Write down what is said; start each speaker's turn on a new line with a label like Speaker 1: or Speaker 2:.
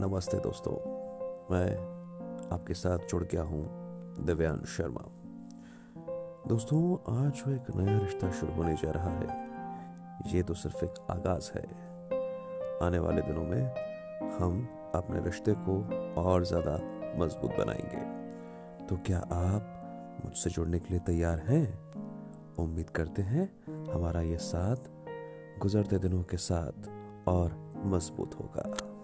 Speaker 1: नमस्ते दोस्तों, मैं आपके साथ जुड़ गया हूँ दिव्यांश शर्मा। दोस्तों, आज जो एक नया रिश्ता शुरू होने जा रहा है, ये तो सिर्फ़ एक आगाज़ है। आने वाले दिनों में हम अपने रिश्ते को और ज़्यादा मज़बूत बनाएँगे। तो क्या आप मुझसे जुड़ने के लिए तैयार हैं? उम्मीद करते हैं हमारा ये साथ गुजरते दिनों के साथ और मज़बूत होगा।